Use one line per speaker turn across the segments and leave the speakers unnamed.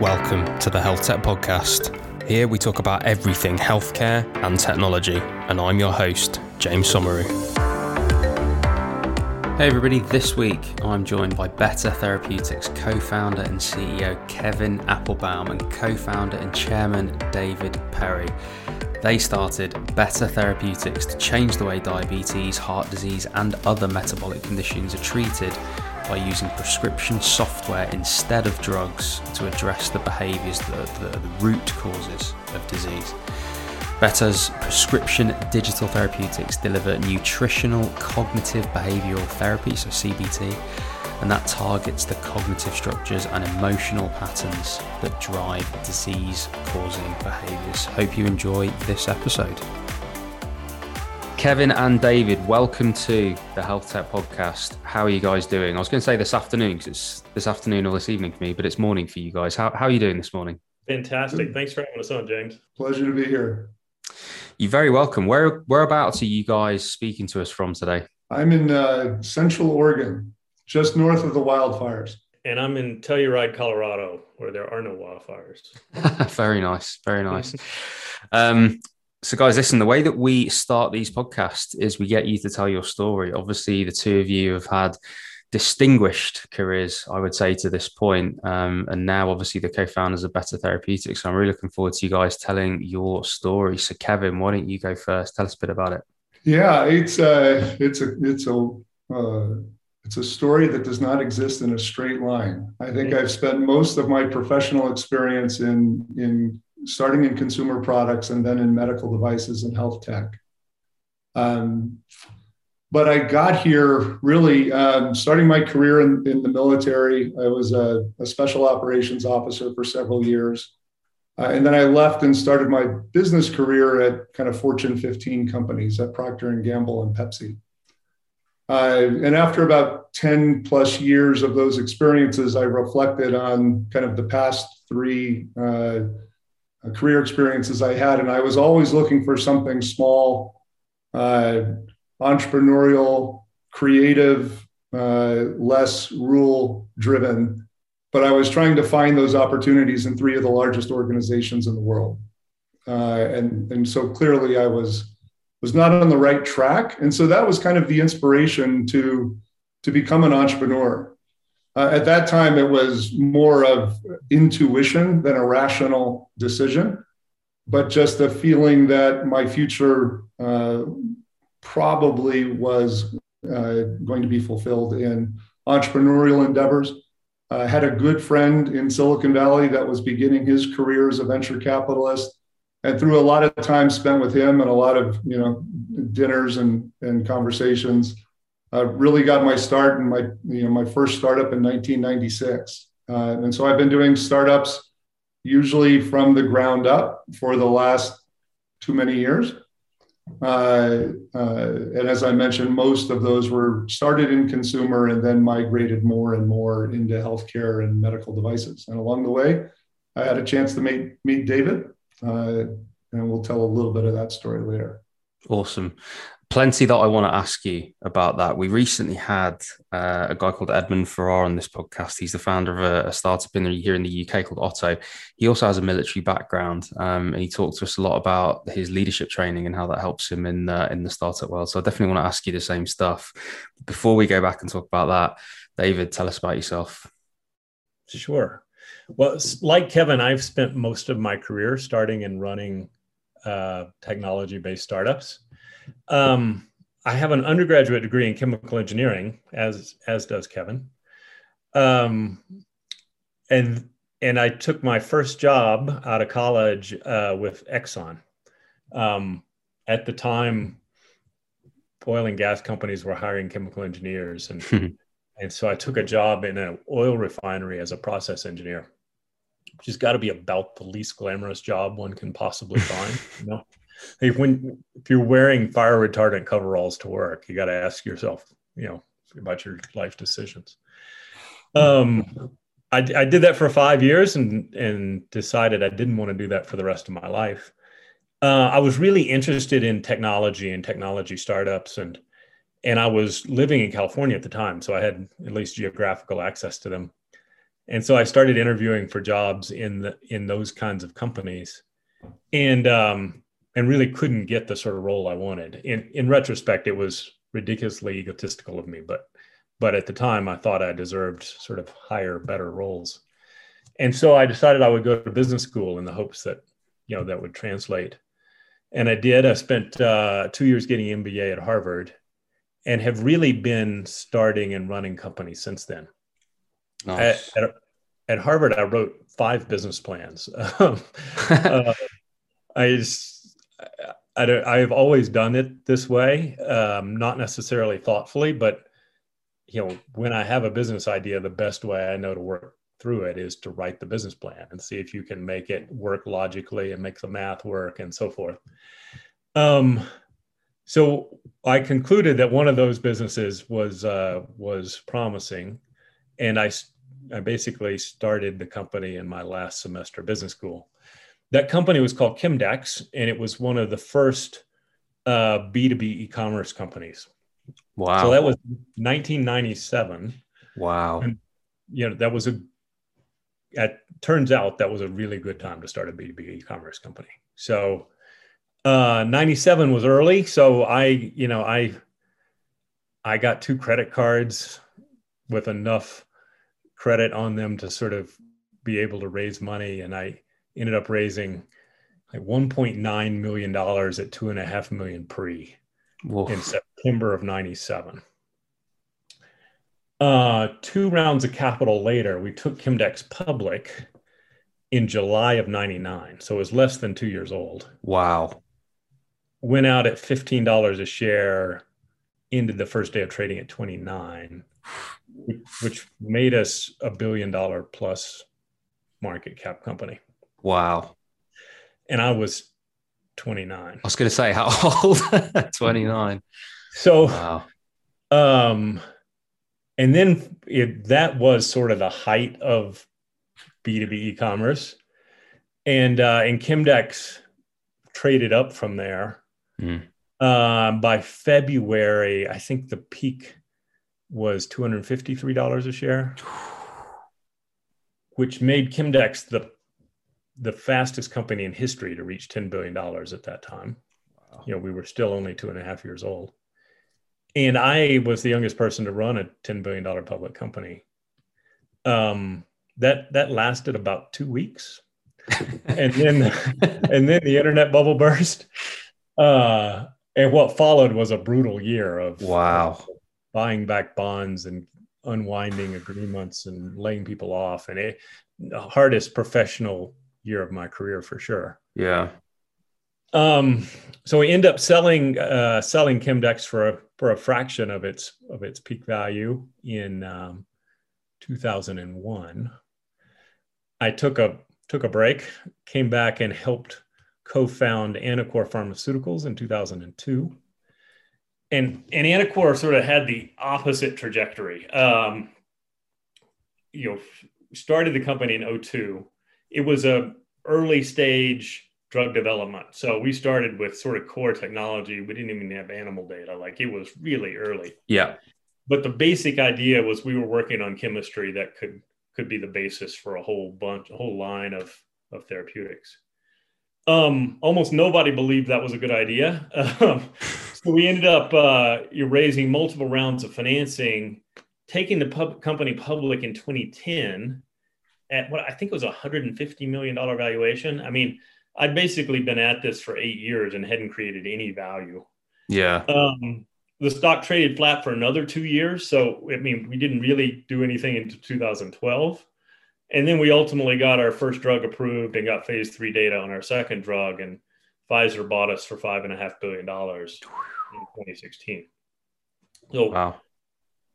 Welcome to the Health Tech Podcast. Here we talk about everything healthcare and technology, and I'm your host, James Somauroo. Hey everybody, this week I'm joined by Better Therapeutics co founder and CEO Kevin Appelbaum and co founder and chairman David Perry. They started Better Therapeutics to change the way diabetes, heart disease, and other metabolic conditions are treated by using prescription software instead of drugs to address the behaviours that are the root causes of disease. Better's prescription digital therapeutics deliver nutritional cognitive behavioral therapy, so CBT, and that targets the cognitive structures and emotional patterns that drive disease causing behaviors. Hope you enjoy this episode. Kevin and David, welcome to the Health Tech Podcast. How are you guys doing? I was going to say this afternoon because it's this afternoon or this evening for me, but it's morning for you guys. How, how are you doing this morning?
Fantastic. Thanks for having us on, James.
Pleasure to be here.
You're very welcome. Where whereabouts are you guys speaking to us from today?
I'm in uh, Central Oregon, just north of the wildfires.
And I'm in Telluride, Colorado, where there are no wildfires.
very nice. Very nice. um, so, guys, listen, the way that we start these podcasts is we get you to tell your story. Obviously, the two of you have had distinguished careers, I would say, to this point. Um, and now, obviously, the co founders of Better Therapeutics. So I'm really looking forward to you guys telling your story. So, Kevin, why don't you go first? Tell us a bit about it.
Yeah, it's a, it's a, it's a, uh, it's a story that does not exist in a straight line. I think I've spent most of my professional experience in, in starting in consumer products and then in medical devices and health tech. Um, but I got here really um, starting my career in, in, the military. I was a, a, special operations officer for several years. Uh, and then I left and started my business career at kind of Fortune 15 companies at Procter and Gamble and Pepsi. Uh, and after about 10 plus years of those experiences, I reflected on kind of the past three uh, career experiences I had. And I was always looking for something small, uh, entrepreneurial, creative, uh, less rule driven. But I was trying to find those opportunities in three of the largest organizations in the world. Uh, and, and so clearly I was, was not on the right track. And so that was kind of the inspiration to, to become an entrepreneur. Uh, at that time, it was more of intuition than a rational decision, but just a feeling that my future uh, probably was uh, going to be fulfilled in entrepreneurial endeavors. I had a good friend in Silicon Valley that was beginning his career as a venture capitalist. And through a lot of time spent with him and a lot of you know dinners and, and conversations, I really got my start in my you know my first startup in 1996. Uh, and so I've been doing startups usually from the ground up for the last too many years. Uh, uh, and as I mentioned, most of those were started in consumer and then migrated more and more into healthcare and medical devices. And along the way, I had a chance to meet, meet David, uh, and we'll tell a little bit of that story later.
Awesome plenty that I want to ask you about that. We recently had uh, a guy called Edmund Farrar on this podcast. He's the founder of a, a, startup in the, here in the UK called Otto. He also has a military background, um, and he talked to us a lot about his leadership training and how that helps him in uh, in the startup world. So I definitely want to ask you the same stuff. Before we go back and talk about that, David, tell us about yourself.
Sure. Well, like Kevin, I've spent most of my career starting and running uh, technology based startups. Um, I have an undergraduate degree in chemical engineering, as as does Kevin. Um, and and I took my first job out of college uh, with Exxon. Um, at the time, oil and gas companies were hiring chemical engineers, and and so I took a job in an oil refinery as a process engineer, which has got to be about the least glamorous job one can possibly find. You know, if when if you're wearing fire retardant coveralls to work, you got to ask yourself, you know, about your life decisions. Um, I, I did that for five years and and decided I didn't want to do that for the rest of my life. Uh, I was really interested in technology and technology startups and and I was living in California at the time, so I had at least geographical access to them. and so I started interviewing for jobs in the in those kinds of companies, and um, and really couldn't get the sort of role I wanted. In in retrospect, it was ridiculously egotistical of me, but but at the time, I thought I deserved sort of higher, better roles, and so I decided I would go to business school in the hopes that you know that would translate, and I did. I spent uh, two years getting MBA at Harvard, and have really been starting and running companies since then. Nice. At, at, at, Harvard, I wrote five business plans. Um, uh, I just, I, I've always done it this way, um, not necessarily thoughtfully, but you know, when I have a business idea, the best way I know to work through it is to write the business plan and see if you can make it work logically and make the math work and so forth. Um, so I concluded that one of those businesses was uh, was promising, and I I basically started the company in my last semester business school. That company was called Chemdex, and it was one of the first uh, B2B e-commerce companies.
Wow!
So that was 1997.
Wow!
And, you know that was a. It turns out that was a really good time to start a B2B e-commerce company. So uh, 97 was early. So I, you know, I, I got two credit cards with enough credit on them to sort of be able to raise money. And I ended up raising like $1.9 million at two and a half million pre Woof. in September of 97. Uh, two rounds of capital later, we took Chemdex public in July of 99. So it was less than two years old.
Wow
went out at $15 a share, ended the first day of trading at 29, which made us a billion dollar plus market cap company.
Wow.
And I was 29. I
was going to say, how old? 29.
So, wow. um, and then it, that was sort of the height of B2B e-commerce. And, uh, and Chemdex traded up from there Mm. Um, by February, I think the peak was $253 a share, which made Chemdex the the fastest company in history to reach $10 billion at that time. Wow. You know, we were still only two and a half years old. And I was the youngest person to run a $10 billion public company. Um, that that lasted about two weeks. and then and then the internet bubble burst uh, and what followed was a brutal year of
wow
buying back bonds and unwinding agreements and laying people off, and it the hardest professional year of my career for sure.
Yeah.
Um, so we end up selling uh, selling Chemdex for a for a fraction of its of its peak value in um, 2001. I took a took a break, came back and helped co-found Anacor Pharmaceuticals in 2002. And, and Anacor sort of had the opposite trajectory. Um, you know, started the company in 02. It was a early stage drug development. So we started with sort of core technology. We didn't even have animal data. Like it was really early.
Yeah.
But the basic idea was we were working on chemistry that could could be the basis for a whole bunch, a whole line of of therapeutics. Um, almost nobody believed that was a good idea. Um, so we ended up uh, raising multiple rounds of financing, taking the pub- company public in 2010 at what I think it was a 150 million dollar valuation. I mean, I'd basically been at this for eight years and hadn't created any value.
Yeah.
Um, the stock traded flat for another two years, so I mean, we didn't really do anything into 2012. And then we ultimately got our first drug approved and got phase three data on our second drug. And Pfizer bought us for five and a half billion dollars in 2016. So,
wow.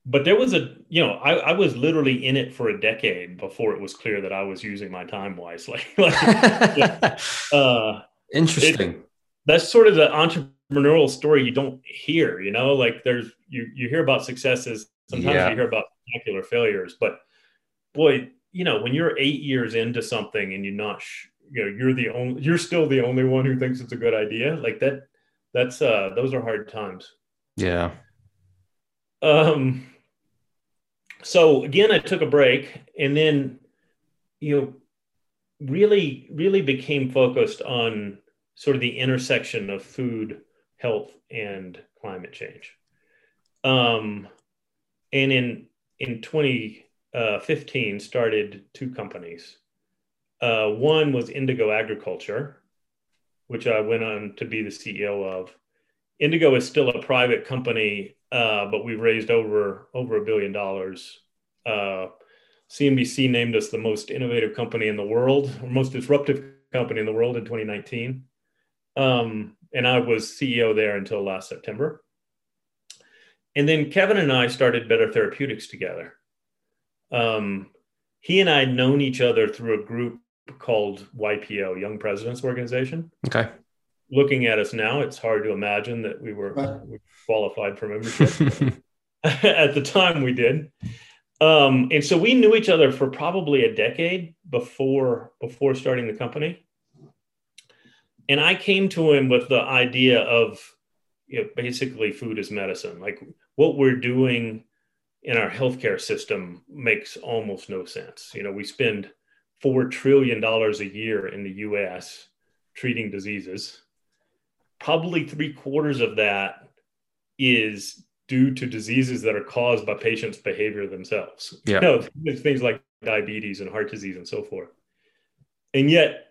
But there was a, you know, I, I, was literally in it for a decade before it was clear that I was using my time wisely. like,
uh, Interesting. It,
that's sort of the entrepreneurial story you don't hear, you know, like there's, you, you hear about successes. Sometimes yeah. you hear about spectacular failures, but boy, you know, when you're eight years into something and you're not, sh- you know, you're the only, you're still the only one who thinks it's a good idea. Like that, that's, uh, those are hard times.
Yeah.
Um, so again, I took a break and then you know, really, really became focused on sort of the intersection of food, health, and climate change. Um, and in in 2015, started two companies. Uh, one was Indigo Agriculture, which I went on to be the CEO of. Indigo is still a private company, uh, but we've raised over over a billion dollars. Uh, CNBC named us the most innovative company in the world, or most disruptive company in the world in 2019. Um, and I was CEO there until last September. And then Kevin and I started Better Therapeutics together. Um, he and I had known each other through a group called YPO, Young Presidents Organization.
Okay.
Looking at us now, it's hard to imagine that we were, we qualified for membership. at the time, we did. Um, and so we knew each other for probably a decade before before starting the company. And I came to him with the idea of you know, basically food is medicine. Like what we're doing in our healthcare system makes almost no sense. You know, we spend four trillion dollars a year in the U.S. treating diseases. Probably three quarters of that is due to diseases that are caused by patients' behavior themselves.
Yeah.
You know, things like diabetes and heart disease and so forth. And yet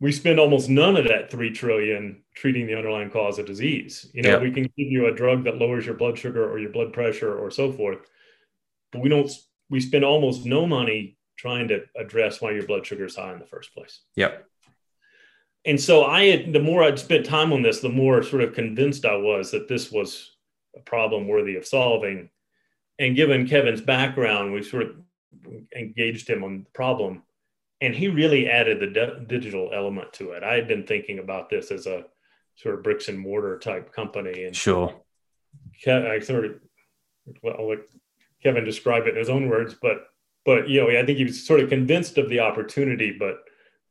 we spend almost none of that three trillion treating the underlying cause of disease. You know, yeah. we can give you a drug that lowers your blood sugar or your blood pressure or so forth, but we don't we spend almost no money trying to address why your blood sugar is high in the first place.
Yep.
And so I had, the more I'd spent time on this, the more sort of convinced I was that this was a problem worthy of solving. And given Kevin's background, we sort of engaged him on the problem. And he really added the de- digital element to it. I had been thinking about this as a sort of bricks and mortar type company. And
sure.
Ke- I sort of, well, I'll let Kevin describe it in his own words, but, but, you know, I think he was sort of convinced of the opportunity, but,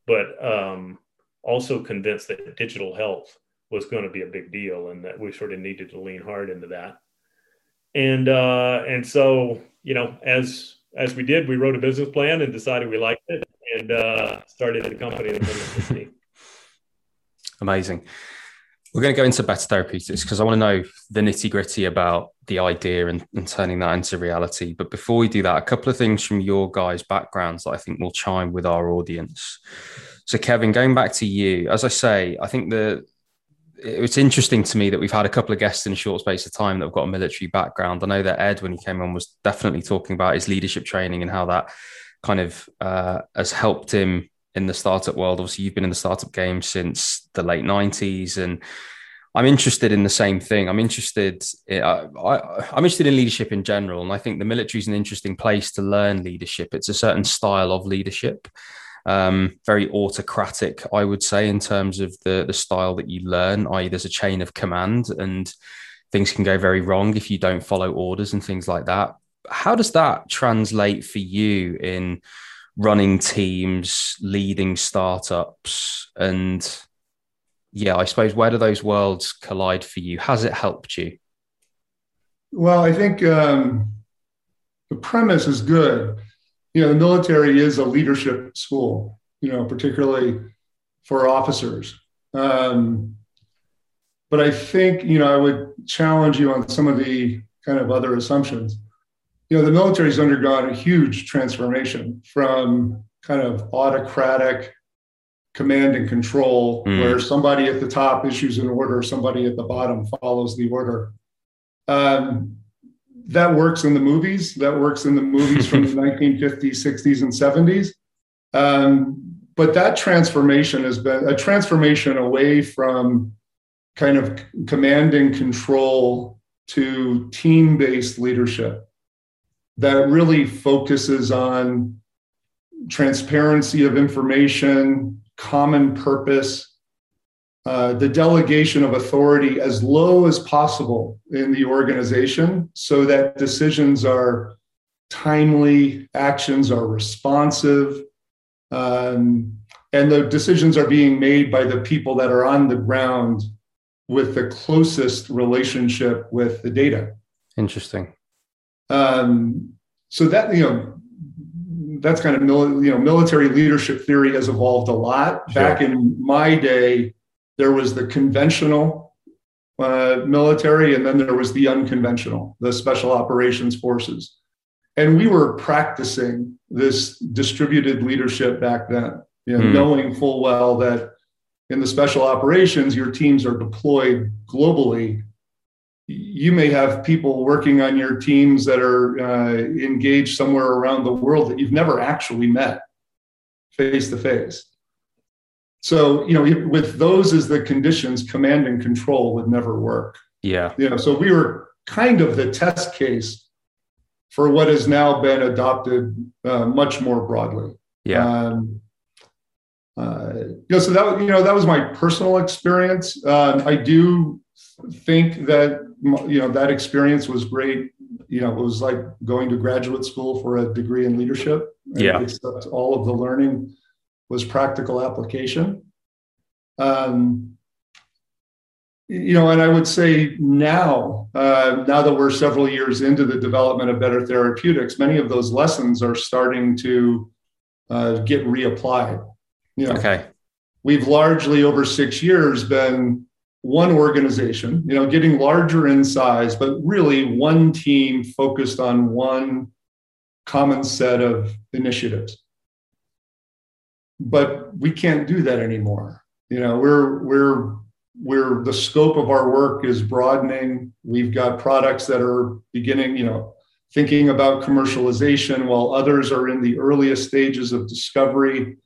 but um, also convinced that digital health was going to be a big deal and that we sort of needed to lean hard into that. And uh, and so you know as as we did we wrote a business plan and decided we liked it and uh, started the company
amazing. We're going to go into better therapeutics because i want to know the nitty gritty about the idea and, and turning that into reality. But before we do that a couple of things from your guys backgrounds that i think will chime with our audience so kevin going back to you as i say i think the it's interesting to me that we've had a couple of guests in a short space of time that have got a military background. I know that Ed, when he came on, was definitely talking about his leadership training and how that kind of uh, has helped him in the startup world. Obviously, you've been in the startup game since the late 90s. And I'm interested in the same thing. I'm interested. In, I, I, I'm interested in leadership in general, and I think the military is an interesting place to learn leadership. It's a certain style of leadership, um, very autocratic, I would say, in terms of the the style that you learn. I.e., there's a chain of command, and things can go very wrong if you don't follow orders and things like that. How does that translate for you in running teams, leading startups, and yeah, I suppose where do those worlds collide for you? Has it helped you?
Well, I think um, the premise is good you know, the military is a leadership school, you know, particularly for officers. Um, but I think, you know, I would challenge you on some of the kind of other assumptions. You know, the military has undergone a huge transformation from kind of autocratic command and control, mm. where somebody at the top issues an order, somebody at the bottom follows the order. Um, that works in the movies. That works in the movies from the 1950s, 60s, and 70s. Um, but that transformation has been a transformation away from kind of command and control to team based leadership that really focuses on transparency of information, common purpose, uh, the delegation of authority as low as possible in the organization so that decisions are timely, actions are responsive, um, and the decisions are being made by the people that are on the ground with the closest relationship with the data.
Interesting.
Um, so that you know that's kind of mil, you know military leadership theory has evolved a lot. Sure. Back in my day, there was the conventional uh, military, and then there was the unconventional, the special operations forces, and we were practicing this distributed leadership back then. You know, mm. knowing full well that in the special operations, your teams are deployed globally you may have people working on your teams that are uh, engaged somewhere around the world that you've never actually met face to face. So, you know, with those as the conditions, command and control would never work.
Yeah.
You know, so we were kind of the test case for what has now been adopted uh, much more broadly.
Yeah. Um,
uh, you know, so that you know that was my personal experience. Uh, I do think that you know that experience was great you know it was like going to graduate school for a degree in leadership
yeah
except all of the learning was practical application. Um, you know and i would say now uh, now that we're several years into the development of better therapeutics many of those lessons are starting to uh, get reapplied. You know
okay.
we've largely over six years been one organization, you know, getting larger in size, but really one team focused on one common set of initiatives. But we can't do that anymore. You know, we're we're we're the scope of our work is broadening. We've got products that are beginning, you know, thinking about commercialization while others are in the earliest stages of discovery.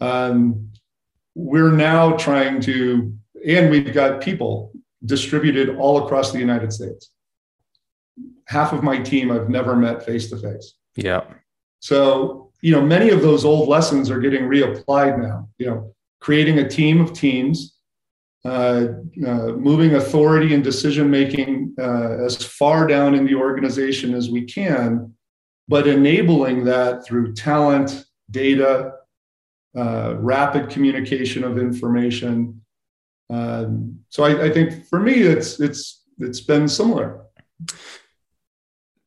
Um, we're now trying to and we've got people distributed all across the United States. Half of my team I've never met face to face.
Yeah.
So, you know, many of those old lessons are getting reapplied now. You know, creating a team of teams, uh, uh, moving authority and decision making uh, as far down in the organization as we can, but enabling that through talent, data, uh, rapid communication of information, um, so I, I think for me, it's it's it's been similar.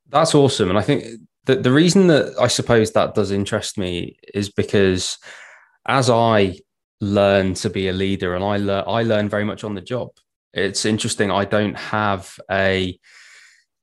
That's awesome, and I think the the reason that I suppose that does interest me is because as I learn to be a leader, and I learn I learn very much on the job. It's interesting. I don't have a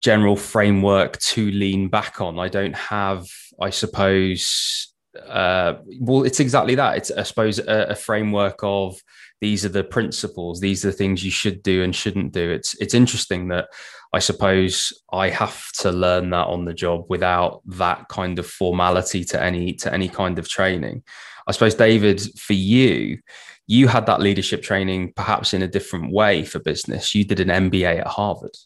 general framework to lean back on. I don't have, I suppose, uh, well, it's exactly that. It's, I suppose, a, a, framework of these are the principles, these are the things you should do and shouldn't do. It's it's interesting that I suppose I have to learn that on the job without that kind of formality to any to any kind of training. I suppose, David, for you, you had that leadership training perhaps in a different way for business. You did an MBA at Harvard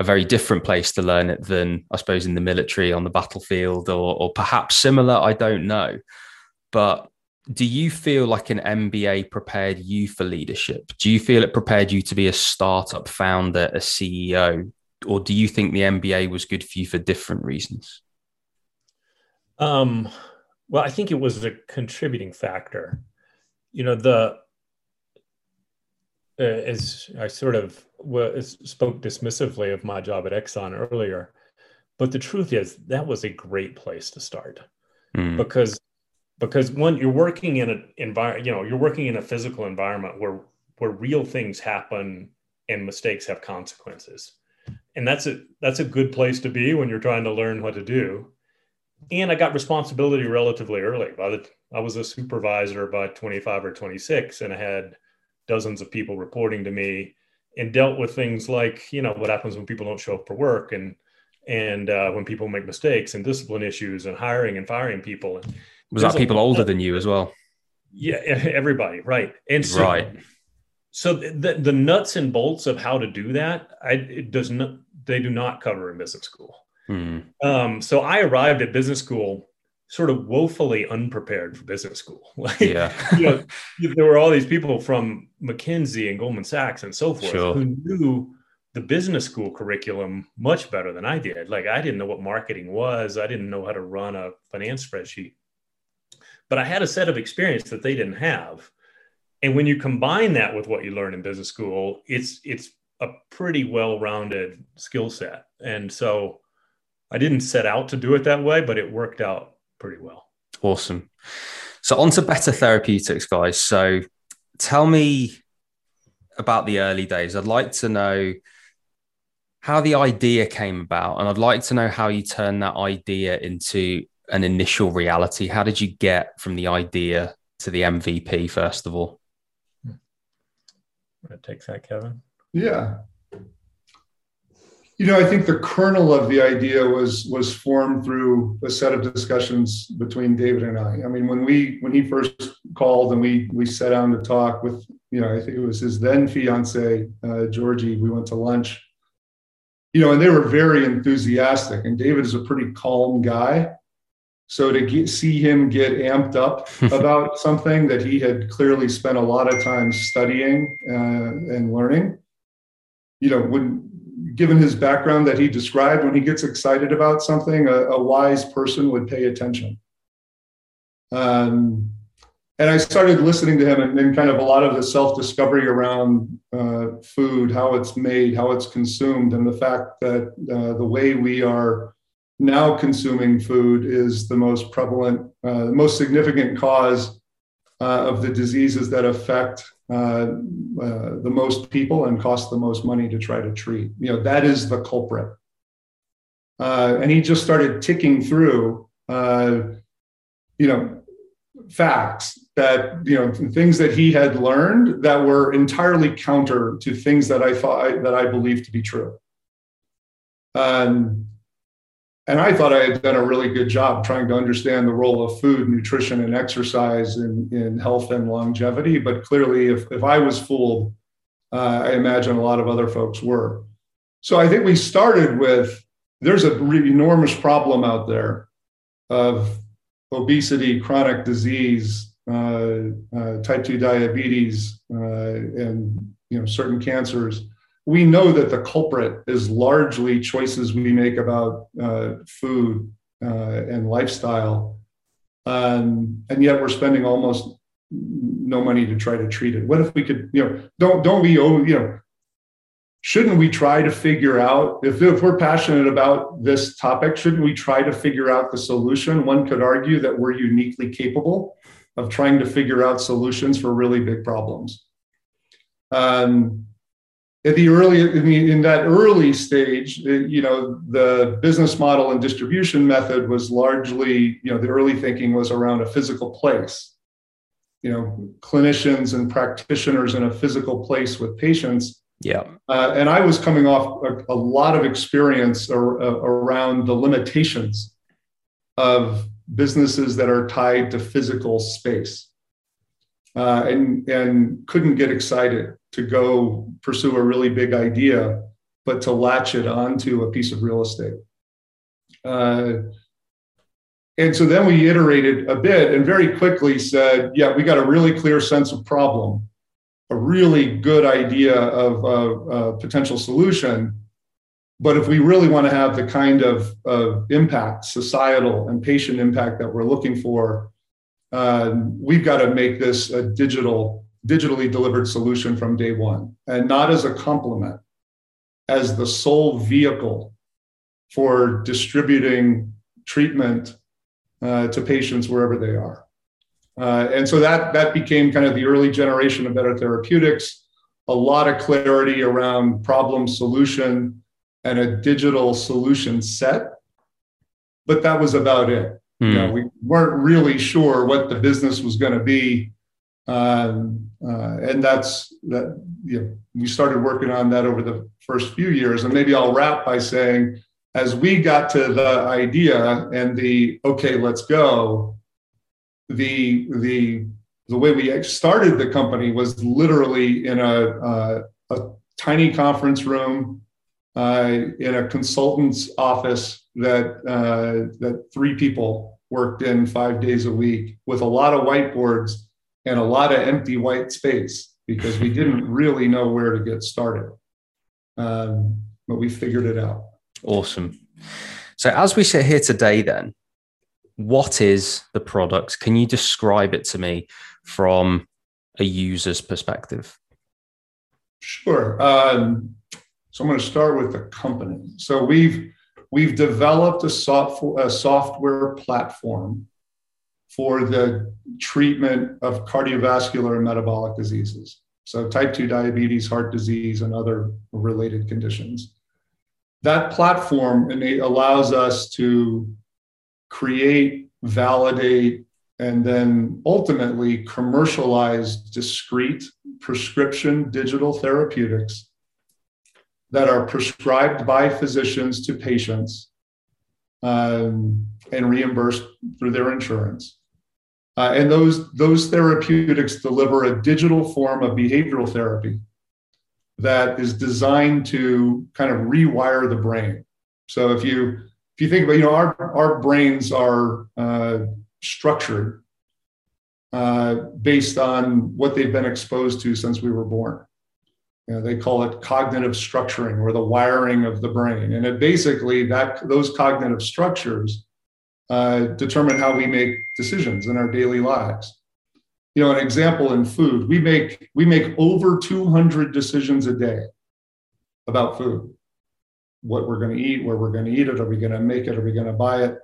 a very different place to learn it than I suppose in the military on the battlefield or, or perhaps similar. I don't know. But do you feel like an MBA prepared you for leadership? Do you feel it prepared you to be a startup founder, a CEO? Or do you think the MBA was good for you for different reasons?
Um, well, I think it was a contributing factor. You know, the uh, as I sort of spoke dismissively of my job at Exxon earlier, but the truth is that was a great place to start mm. because because one you're working in an environment you know you're working in a physical environment where where real things happen and mistakes have consequences and that's a that's a good place to be when you're trying to learn what to do. And i got responsibility relatively early. By the i was a supervisor by 25 or 26 and i had dozens of people reporting to me and dealt with things like you know what happens when people don't show up for work and and uh, when people make mistakes and discipline issues and hiring and firing people. And
was that people older than you as well?
Yeah everybody right. And so,
right.
so the, the nuts and bolts of how to do that I, it does not they do not cover in business school
hmm.
um, so i arrived at business school sort of woefully unprepared for business school.
Like, yeah.
you know, there were all these people from McKinsey and Goldman Sachs and so forth
sure.
who knew the business school curriculum much better than I did. Like I didn't know what marketing was. I didn't know how to run a finance spreadsheet. But I had a set of experience that they didn't have. And when you combine that with what you learn in business school, it's it's a pretty well-rounded skill set. And so I didn't set out to do it that way, but it worked out pretty well.
Awesome. So on to better therapeutics, guys. So tell me about the early days. I'd like to know how the idea came about, and I'd like to know how you turned that idea into an initial reality. How did you get from the idea to the MVP, first of all? Hmm.
That takes that, Kevin.
Yeah. You know, I think the kernel of the idea was was formed through a set of discussions between David and I. I mean, when we when he first called and we we sat down to talk with, you know, I think it was his then fiance uh, Georgie. We went to lunch, you know, and they were very enthusiastic. And David is a pretty calm guy, so to get, see him get amped up about something that he had clearly spent a lot of time studying uh, and learning, you know, when given his background that he described, when he gets excited about something, a, a wise person would pay attention. Um, and I started listening to him and then kind of a lot of the self discovery around uh, food, how it's made, how it's consumed, and the fact that uh, the way we are now consuming food is the most prevalent, uh, most significant cause uh, of the diseases that affect uh, uh, the most people and cost the most money to try to treat. You know, that is the culprit. Uh, and he just started ticking through, uh, you know, facts that, you know, things that he had learned that were entirely counter to things that I thought that I believed to be true. Um, and I thought I had done a really good job trying to understand the role of food, nutrition, and exercise in, in health and longevity. But clearly, if, if I was fooled, uh, I imagine a lot of other folks were. So I think we started with there's a really enormous problem out there of obesity, chronic disease, uh, uh, type 2 diabetes, uh, and you know certain cancers we know that the culprit is largely choices we make about uh, food uh, and lifestyle. Um, and yet we're spending almost no money to try to treat it. What if we could, you know, don't, don't we owe, you know, shouldn't we try to figure out if, if we're passionate about this topic shouldn't we try to figure out the solution one could argue that we're uniquely capable of trying to figure out solutions for really big problems um, at the early in, the, in that early stage you know the business model and distribution method was largely you know the early thinking was around a physical place. You know clinicians and practitioners in a physical place with patients.
Yeah.
Uh, and i was coming off a, a lot of experience ar- uh, around the limitations of businesses that are tied to physical space uh, and and couldn't get excited to go pursue a really big idea, but to latch it onto a piece of real estate. Uh, and so then we iterated a bit and very quickly said, yeah, we got a really clear sense of problem, a really good idea of a, a potential solution. But if we really want to have the kind of, of impact, societal and patient impact that we're looking for, uh, we've got to make this a digital digitally delivered solution from day one and not as a complement, as the sole vehicle for distributing treatment uh, to patients wherever they are. Uh, and so that, that became kind of the early generation of better therapeutics, a lot of clarity around problem solution and a digital solution set. But that was about it. Mm. You know, hmm. we weren't really sure what the business was going to be um, uh, and that's that. You know, we started working on that over the first few years, and maybe I'll wrap by saying, as we got to the idea and the okay, let's go. The the the way we started the company was literally in a uh, a tiny conference room uh, in a consultant's office that uh, that three people worked in five days a week with a lot of whiteboards and a lot of empty white space because we didn't really know where to get started. Um, but we figured it out.
Awesome. So, as we sit here today, then, what is the product? Can you describe it to me from a user's perspective?
Sure. Um, so I'm going to start with the company. So we've we've developed a software a software platform for the treatment of cardiovascular and metabolic diseases. So, type 2 diabetes, heart disease, and other related conditions. That platform allows us to create, validate, and then ultimately commercialize discrete prescription digital therapeutics that are prescribed by physicians to patients um, and reimbursed through their insurance. Uh, and those, those therapeutics deliver a digital form of behavioral therapy that is designed to kind of rewire the brain. So if you if you think about you know our our brains are uh, structured uh, based on what they've been exposed to since we were born. You know, they call it cognitive structuring or the wiring of the brain, and it basically that those cognitive structures uh, determine how we make decisions in our daily lives. You know, an example in food, we make we make over 200 decisions a day about food. What we're going to eat, where we're going to eat it, are we going to make it, are we going to buy it?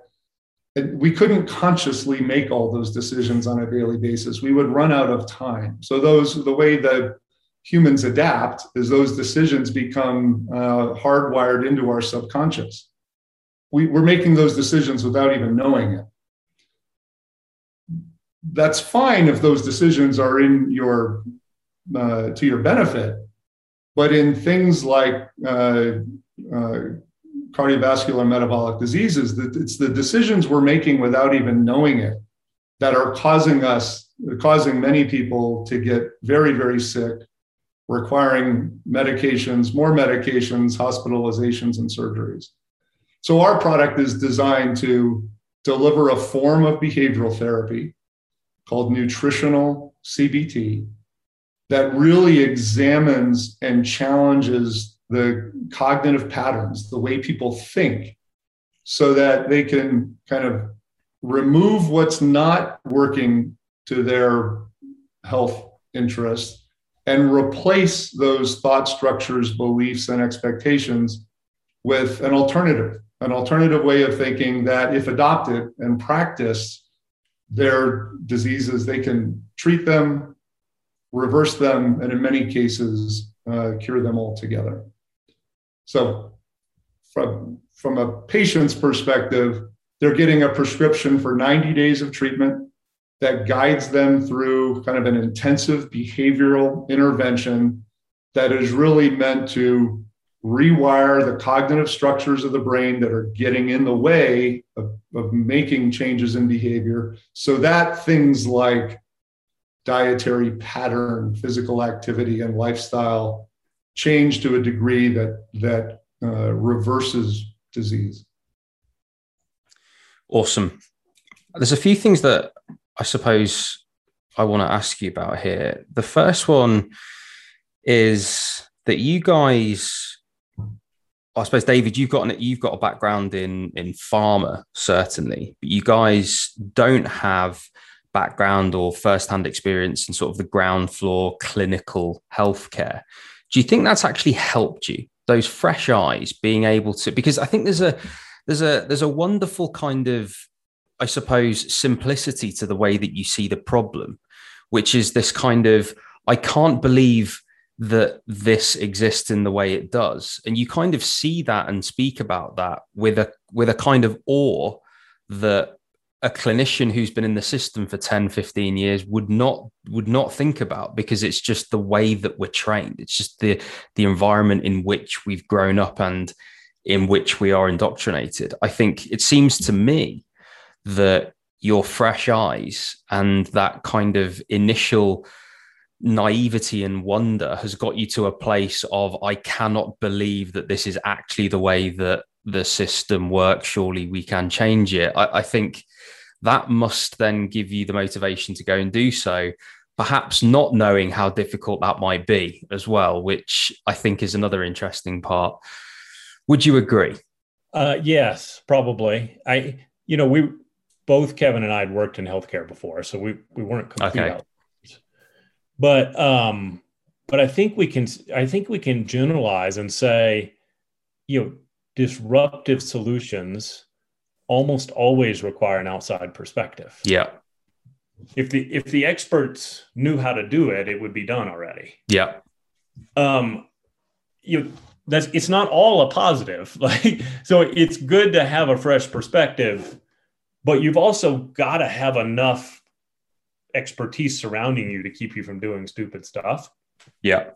And we couldn't consciously make all those decisions on a daily basis. We would run out of time. So those the way that humans adapt is those decisions become uh, hardwired into our subconscious we, we're making those decisions without even knowing it. That's fine if those decisions are in your uh, to your benefit, but in things like uh, uh, cardiovascular metabolic diseases, it's the decisions we're making without even knowing it that are causing us, causing many people to get very, very sick, requiring medications, more medications, hospitalizations, and surgeries. So our product is designed to deliver a form of behavioral therapy called nutritional CBT that really examines and challenges the cognitive patterns, the way people think, so that they can kind of remove what's not working to their health interests and replace those thought structures, beliefs, and expectations with an alternative an alternative way of thinking that, if adopted and practiced, their diseases, they can treat them, reverse them, and in many cases, uh, cure them altogether. So, from, from a patient's perspective, they're getting a prescription for 90 days of treatment that guides them through kind of an intensive behavioral intervention that is really meant to rewire the cognitive structures of the brain that are getting in the way of, of making changes in behavior so that things like dietary pattern, physical activity, and lifestyle change to a degree that that uh, reverses disease.
Awesome. There's a few things that I suppose I want to ask you about here. The first one is that you guys I suppose David, you've got an, you've got a background in in pharma certainly, but you guys don't have background or first-hand experience in sort of the ground floor clinical healthcare. Do you think that's actually helped you? Those fresh eyes, being able to because I think there's a there's a there's a wonderful kind of I suppose simplicity to the way that you see the problem, which is this kind of I can't believe that this exists in the way it does. And you kind of see that and speak about that with a with a kind of awe that a clinician who's been in the system for 10 15 years would not would not think about because it's just the way that we're trained. It's just the the environment in which we've grown up and in which we are indoctrinated. I think it seems to me that your fresh eyes and that kind of initial naivety and wonder has got you to a place of I cannot believe that this is actually the way that the system works. Surely we can change it. I, I think that must then give you the motivation to go and do so. Perhaps not knowing how difficult that might be as well, which I think is another interesting part. Would you agree?
Uh, yes, probably. I, you know, we both Kevin and I had worked in healthcare before, so we we weren't complete okay but um but i think we can i think we can generalize and say you know disruptive solutions almost always require an outside perspective
yeah
if the if the experts knew how to do it, it would be done already.
Yeah.
Um, you that's it's not all a positive. Like so, it's good to have a fresh perspective, but you've also got to have enough expertise surrounding you to keep you from doing stupid stuff.
Yeah.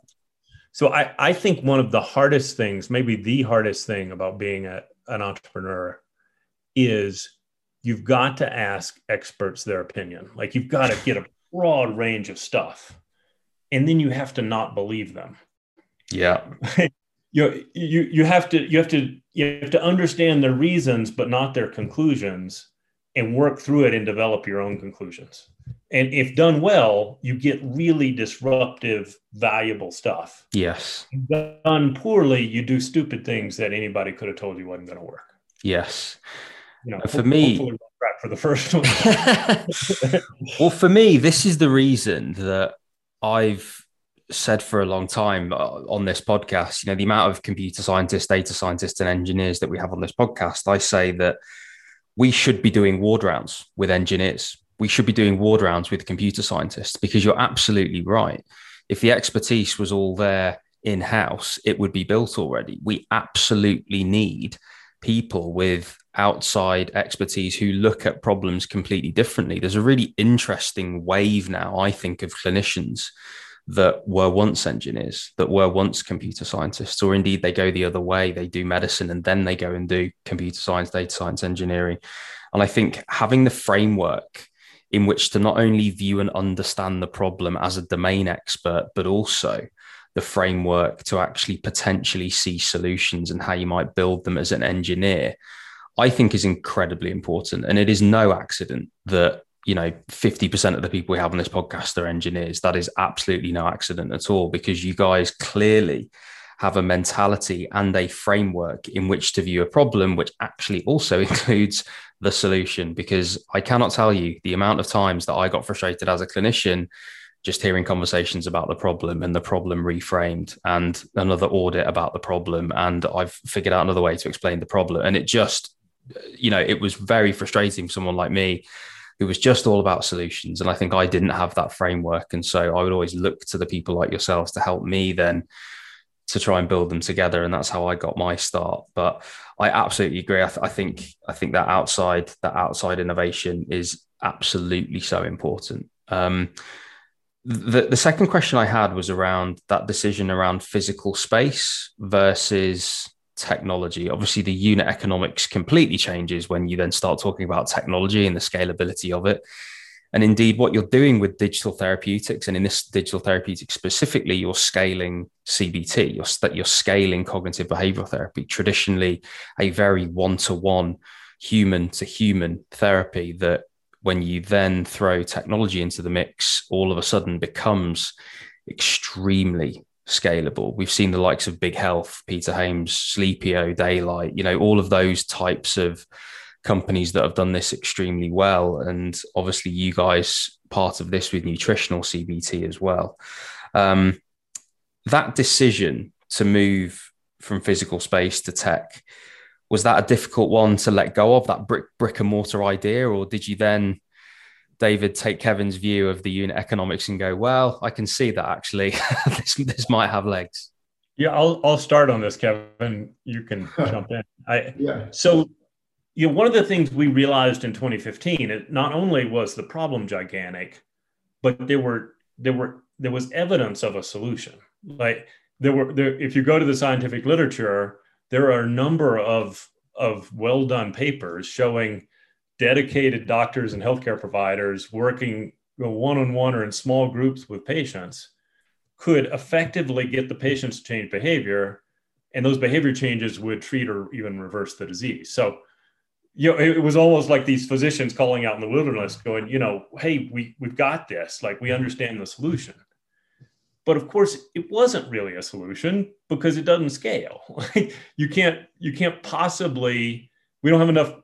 So I, I think one of the hardest things, maybe the hardest thing about being a, an entrepreneur is you've got to ask experts their opinion. Like you've got to get a broad range of stuff. And then you have to not believe them.
Yeah.
you, you you have to you have to you have to understand their reasons but not their conclusions and work through it and develop your own conclusions. And if done well, you get really disruptive, valuable stuff.
Yes.
Done poorly, you do stupid things that anybody could have told you wasn't going to work.
Yes.
You know,
for me,
for the first one.
well, for me, this is the reason that I've said for a long time uh, on this podcast. You know, the amount of computer scientists, data scientists, and engineers that we have on this podcast. I say that we should be doing ward rounds with engineers we should be doing ward rounds with computer scientists because you're absolutely right. If the expertise was all there in house, it would be built already. We absolutely need people with outside expertise who look at problems completely differently. There's a really interesting wave now, I think, of clinicians that were once engineers, that were once computer scientists, or indeed they go the other way. They do medicine and then they go and do computer science, data science, engineering. And I think having the framework in which to not only view and understand the problem as a domain expert, but also the framework to actually potentially see solutions and how you might build them as an engineer, I think is incredibly important. And it is no accident that, you know, 50% of the people we have on this podcast are engineers. That is absolutely no accident at all because you guys clearly have a mentality and a framework in which to view a problem, which actually also includes the solution. Because I cannot tell you the amount of times that I got frustrated as a clinician just hearing conversations about the problem and the problem reframed and another audit about the problem. And I've figured out another way to explain the problem. And it just, you know, it was very frustrating for someone like me who was just all about solutions. And I think I didn't have that framework. And so I would always look to the people like yourselves to help me then to try and build them together and that's how i got my start but i absolutely agree I, th- I, think i think that outside that outside innovation is absolutely so important um, the, the second question i had was around that decision around physical space versus technology. Obviously the unit economics completely changes when you then start talking about technology and the scalability of it. And indeed, what you're doing with digital therapeutics, and in this digital therapeutics specifically, you're scaling CBT, you're, you're scaling cognitive behavioral therapy, traditionally a very one to one human to human therapy that when you then throw technology into the mix, all of a sudden becomes extremely scalable. We've seen the likes of Big Health, Peter Hames, Sleepio, Daylight, you know, all of those types of companies that have done this extremely well. And obviously, you guys part of this with nutritional CBT as well. Um, that decision to move from physical space to tech was that a difficult one to let go of that brick brick and mortar idea, or did you then? David, take Kevin's view of the unit economics and go, well, I can see that actually this, this might have legs.
Yeah, I'll I'll start on this, Kevin. You can jump in. I yeah. So you know, one of the things we realized in 2015, it not only was the problem gigantic, but there were there were there was evidence of a solution. Like there were there, if you go to the scientific literature, there are a number of of well done papers showing dedicated doctors and healthcare providers working one on one or in small groups with patients could effectively get the patients to change behavior, and those behavior changes would treat or even reverse the disease. So you know, it was almost like these physicians calling out in the wilderness, going, you know, hey, we we've got this, like we understand the solution. But of course, it wasn't really a solution because it doesn't scale. you can't you can't possibly. We don't have enough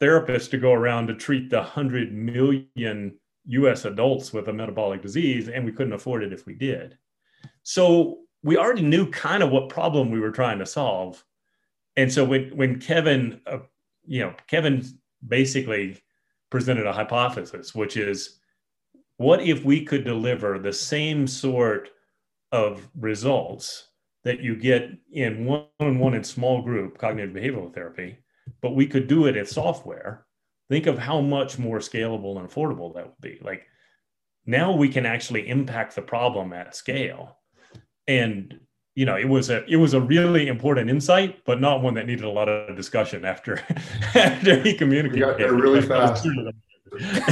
therapists to go around to treat the hundred million U.S. adults with a metabolic disease, and we couldn't afford it if we did. So we already knew kind of what problem we were trying to solve. And so when when Kevin uh, you know, Kevin basically presented a hypothesis, which is what if we could deliver the same sort of results that you get in one on one and small group cognitive behavioral therapy, but we could do it as software? Think of how much more scalable and affordable that would be. Like now we can actually impact the problem at scale. And you know, it was a it was a really important insight, but not one that needed a lot of discussion after after he communicated.
You got there really fast.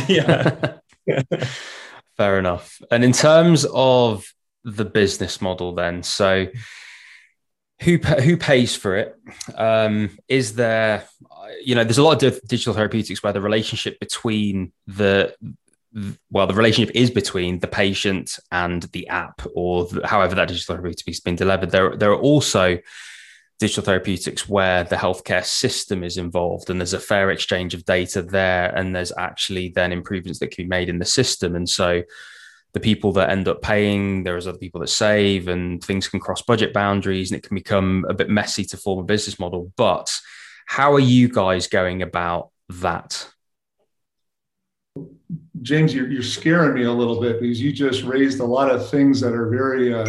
yeah.
Fair enough. And in terms of the business model, then, so who who pays for it? Um, is there, you know, there's a lot of digital therapeutics where the relationship between the well, the relationship is between the patient and the app, or however that digital therapeutic has been delivered. There, there are also digital therapeutics where the healthcare system is involved and there's a fair exchange of data there and there's actually then improvements that can be made in the system and so the people that end up paying there's other people that save and things can cross budget boundaries and it can become a bit messy to form a business model but how are you guys going about that
james you're, you're scaring me a little bit because you just raised a lot of things that are very uh,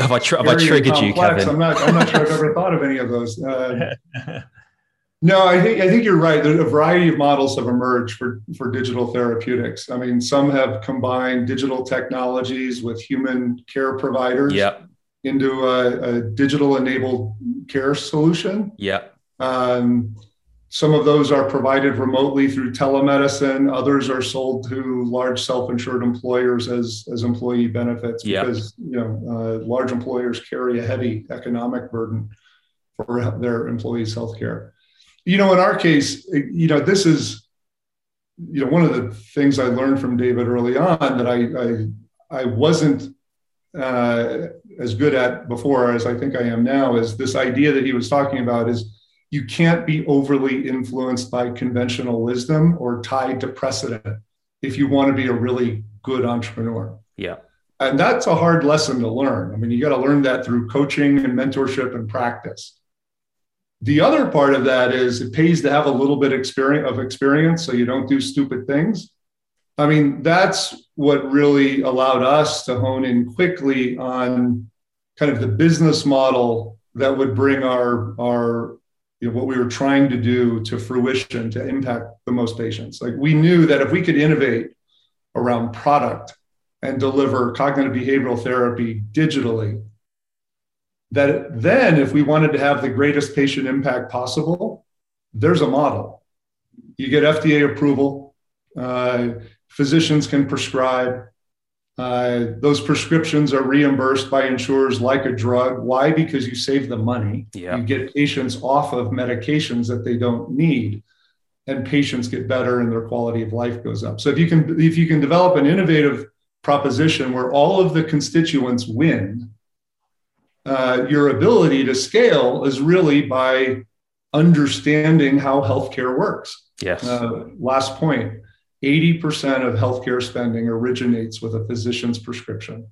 have I, tr- have I triggered you, Kevin?
I'm not. I'm not sure I've ever thought of any of those. Uh, no, I think I think you're right. a variety of models have emerged for for digital therapeutics. I mean, some have combined digital technologies with human care providers.
Yep.
Into a, a digital enabled care solution.
Yep.
Um, some of those are provided remotely through telemedicine. Others are sold to large self-insured employers as, as employee benefits because you know uh, large employers carry a heavy economic burden for their employees' health care. You know, in our case, you know, this is you know one of the things I learned from David early on that I I, I wasn't uh, as good at before as I think I am now is this idea that he was talking about is you can't be overly influenced by conventional wisdom or tied to precedent if you want to be a really good entrepreneur.
Yeah.
And that's a hard lesson to learn. I mean, you got to learn that through coaching and mentorship and practice. The other part of that is it pays to have a little bit experience of experience so you don't do stupid things. I mean, that's what really allowed us to hone in quickly on kind of the business model that would bring our, our you know, what we were trying to do to fruition to impact the most patients. Like we knew that if we could innovate around product and deliver cognitive behavioral therapy digitally, that then if we wanted to have the greatest patient impact possible, there's a model. You get FDA approval, uh, physicians can prescribe, uh, those prescriptions are reimbursed by insurers like a drug. Why? Because you save the money.
Yeah.
You get patients off of medications that they don't need, and patients get better and their quality of life goes up. So if you can if you can develop an innovative proposition where all of the constituents win, uh, your ability to scale is really by understanding how healthcare works.
Yes.
Uh, last point 80% of healthcare spending originates with a physician's prescription.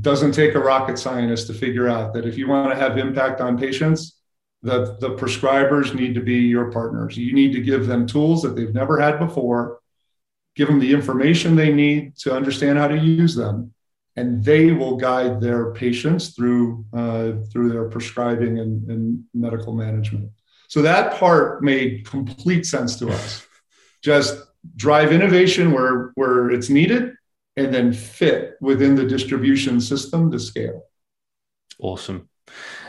Doesn't take a rocket scientist to figure out that if you want to have impact on patients, the, the prescribers need to be your partners. You need to give them tools that they've never had before, give them the information they need to understand how to use them, and they will guide their patients through, uh, through their prescribing and, and medical management. So that part made complete sense to us. Just drive innovation where where it's needed and then fit within the distribution system to scale.
Awesome.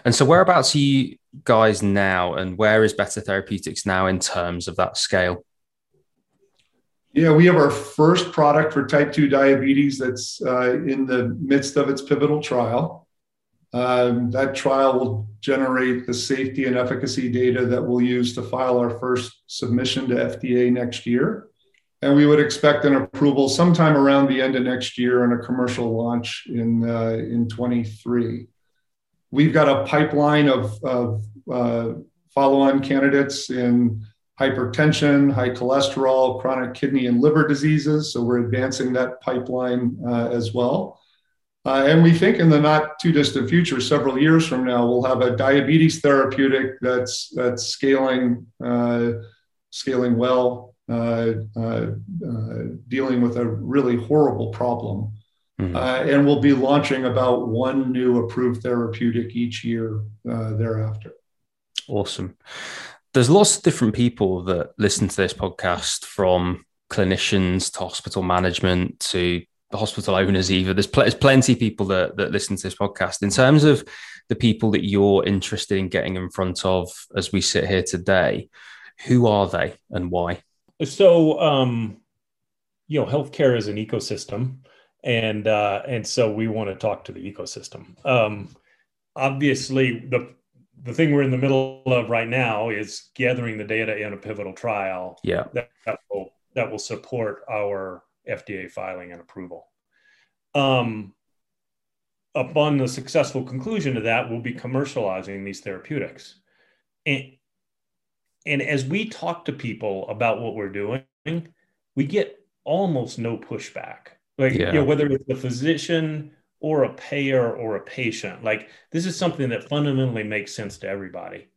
And so whereabouts are you guys now and where is better therapeutics now in terms of that scale
yeah we have our first product for type 2 diabetes that's uh, in the midst of its pivotal trial um, that trial will generate the safety and efficacy data that we'll use to file our first submission to FDA next year. And we would expect an approval sometime around the end of next year and a commercial launch in, uh, in 23. We've got a pipeline of, of uh, follow on candidates in hypertension, high cholesterol, chronic kidney and liver diseases. So we're advancing that pipeline uh, as well. Uh, and we think in the not too distant future, several years from now, we'll have a diabetes therapeutic that's that's scaling uh, scaling well. uh, uh, uh, dealing with a really horrible problem. Mm-hmm. and we'll be launching about one new approved therapeutic each year thereafter.
Awesome. There's lots of different people that listen to this podcast from clinicians to hospital management to the hospital owners either. There's, pl- there's plenty of people that, that listen to this podcast. In terms of the people that you're interested in getting in front of as we sit here today who are they and why?
So, um, you know, healthcare is an ecosystem, and uh, and so we want to talk to the ecosystem. Um, obviously, the the thing we're in the middle of right now is gathering the data in a pivotal trial.
Yeah,
that, that will that will support our FDA filing and approval. Um, upon the successful conclusion of that, we'll be commercializing these therapeutics. And, and as we talk to people about what we're doing, we get almost no pushback. Like, yeah. you know, whether it's the physician or a payer or a patient, like this is something that fundamentally makes sense to everybody.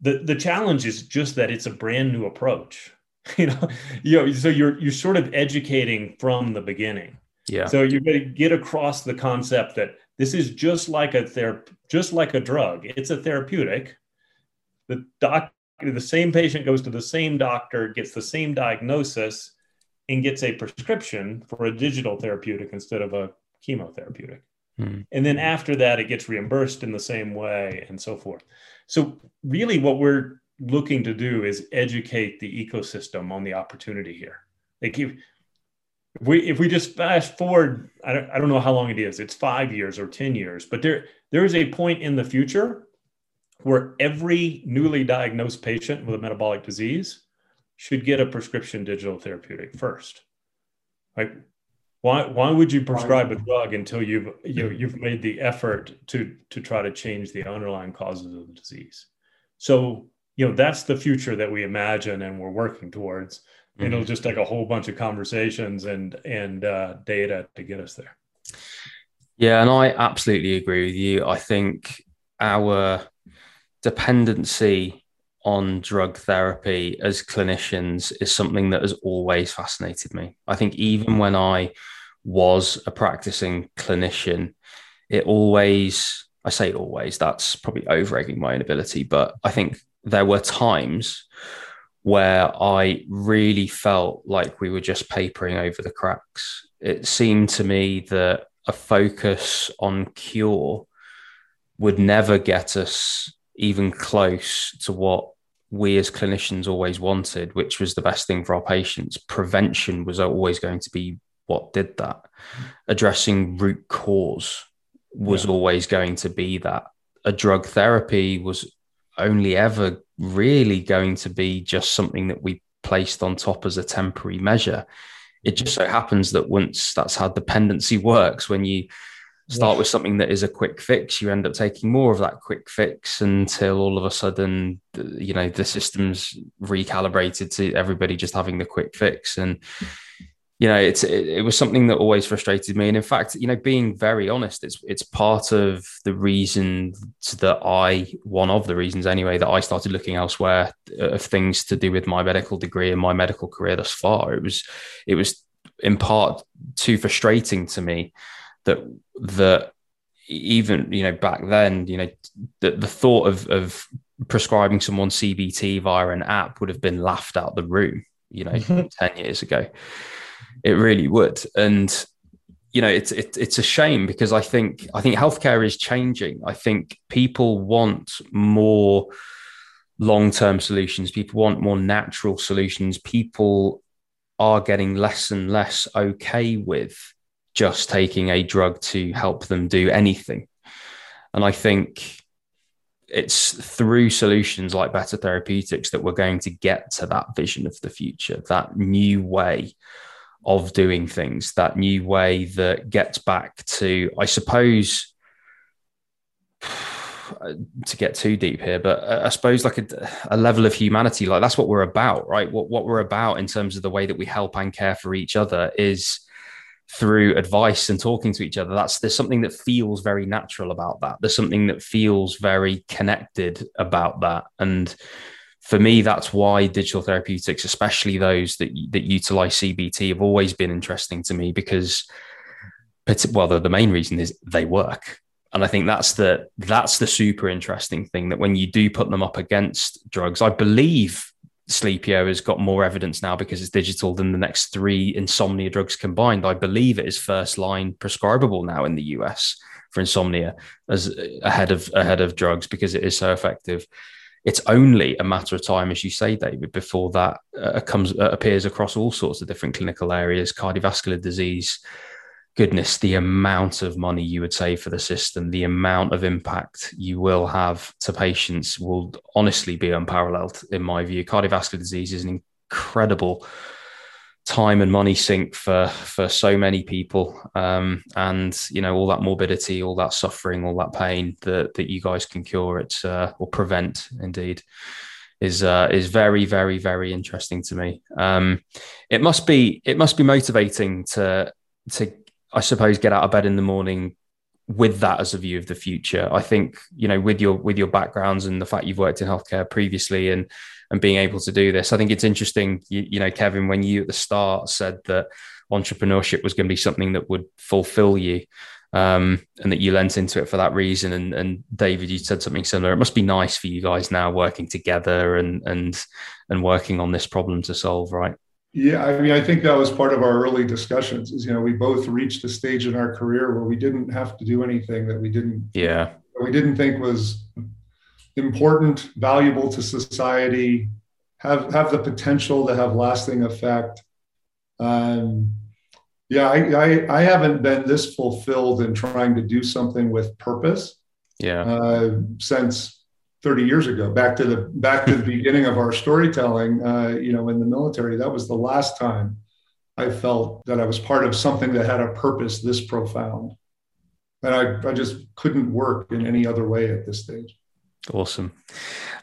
The, the challenge is just that it's a brand new approach. You know, you know, so you're you're sort of educating from the beginning.
Yeah.
So you're going to get across the concept that this is just like a ther- just like a drug. It's a therapeutic. The doc the same patient goes to the same doctor, gets the same diagnosis, and gets a prescription for a digital therapeutic instead of a chemotherapeutic. Hmm. And then after that, it gets reimbursed in the same way and so forth. So, really, what we're looking to do is educate the ecosystem on the opportunity here. Like if, if we if we just fast forward, I don't, I don't know how long it is. It's five years or ten years, but there there is a point in the future where every newly diagnosed patient with a metabolic disease should get a prescription digital therapeutic first. Like, why, why would you prescribe a drug until you've you know, you've made the effort to to try to change the underlying causes of the disease? So you know that's the future that we imagine and we're working towards. Mm-hmm. It'll just take a whole bunch of conversations and and uh, data to get us there.
Yeah, and I absolutely agree with you. I think our dependency on drug therapy as clinicians is something that has always fascinated me. I think even mm. when I was a practicing clinician, it always, I say always, that's probably over egging my inability, but I think there were times where I really felt like we were just papering over the cracks. It seemed to me that a focus on cure would never get us even close to what we as clinicians always wanted, which was the best thing for our patients. Prevention was always going to be what did that. Addressing root cause was yeah. always going to be that. A drug therapy was only ever really going to be just something that we placed on top as a temporary measure. It just so happens that once that's how dependency works, when you start yeah. with something that is a quick fix you end up taking more of that quick fix until all of a sudden you know the system's recalibrated to everybody just having the quick fix. And you know it's it, it, was something that always frustrated me. And in fact you know being very honest it's it's part of the reason that i one of the reasons anyway that i started looking elsewhere of things to do with my medical degree and my medical career thus far. It was it was in part too frustrating to me that that even you know back then you know the, the thought of of prescribing someone CBT via an app would have been laughed out the room you know mm-hmm. 10 years ago. It really would. And you know it's it, it's a shame because i think i think healthcare is changing. I think people want more long-term solutions. People want more natural solutions. People are getting less and less okay with just taking a drug to help them do anything. And I think it's through solutions like better therapeutics that we're going to get to that vision of the future, that new way of doing things, that new way that gets back to, I suppose, to get too deep here, but I suppose like a, a, level of humanity, like that's what we're about, right? What what we're about in terms of the way that we help and care for each other is through advice and talking to each other that's there's something that feels very natural about that. There's something that feels very connected about that. And for me, that's why digital therapeutics, especially those that that utilize CBT, have always been interesting to me because, well, the, the main reason is they work, and I think that's the that's the super interesting thing that when you do put them up against drugs, I believe Sleepio has got more evidence now because it's digital than the next three insomnia drugs combined. I believe it is first line prescribable now in the US for insomnia as ahead of ahead of drugs because it is so effective it's only a matter of time, as you say, David, before that uh, comes uh, appears across all sorts of different clinical areas, cardiovascular disease. Goodness, the amount of money you would save for the system, the amount of impact you will have to patients will honestly be unparalleled, in my view. Cardiovascular disease is an incredible time and money sink for for so many people um, and you know all that morbidity all that suffering all that pain that that you guys can cure it uh, or prevent indeed is uh, is very very very interesting to me um, it must be it must be motivating to to i suppose get out of bed in the morning with that as a view of the future i think you know with your with your backgrounds and the fact you've worked in healthcare previously and and being able to do this. I think it's interesting, you, you know, Kevin, when you at the start said that entrepreneurship was going to be something that would fulfill you. Um, and that you lent into it for that reason. And, and David, you said something similar. It must be nice for you guys now working together and and and working on this problem to solve, right?
Yeah, I mean, I think that was part of our early discussions. Is you know, we both reached a stage in our career where we didn't have to do anything that we didn't.
Yeah.
We didn't think was important, valuable to society, have have the potential to have lasting effect. Um, yeah, I, I, I haven't been this fulfilled in trying to do something with purpose.
Yeah.
Uh, since 30 years ago, back to the back to the beginning of our storytelling. Uh, you know, in the military, that was the last time I felt that I was part of something that had a purpose this profound, and I I just couldn't work in any other way at this stage.
Awesome.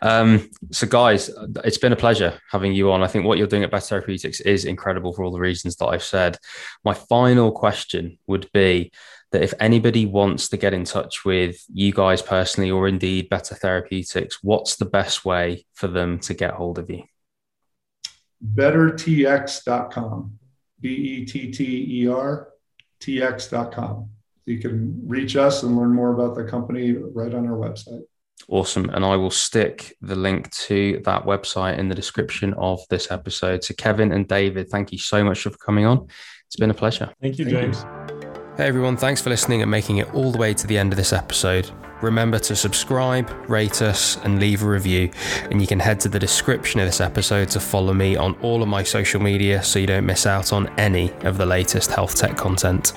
Um, so, guys, it's been a pleasure having you on. I think what you're doing at Better Therapeutics is incredible for all the reasons that I've said. My final question would be that if anybody wants to get in touch with you guys personally, or indeed Better Therapeutics, what's the best way for them to get hold of you?
BetterTX.com. B E T T E R TX.com. You can reach us and learn more about the company right on our website.
Awesome. And I will stick the link to that website in the description of this episode. So, Kevin and David, thank you so much for coming on. It's been a pleasure.
Thank you, James.
Hey, everyone. Thanks for listening and making it all the way to the end of this episode. Remember to subscribe, rate us, and leave a review. And you can head to the description of this episode to follow me on all of my social media so you don't miss out on any of the latest health tech content.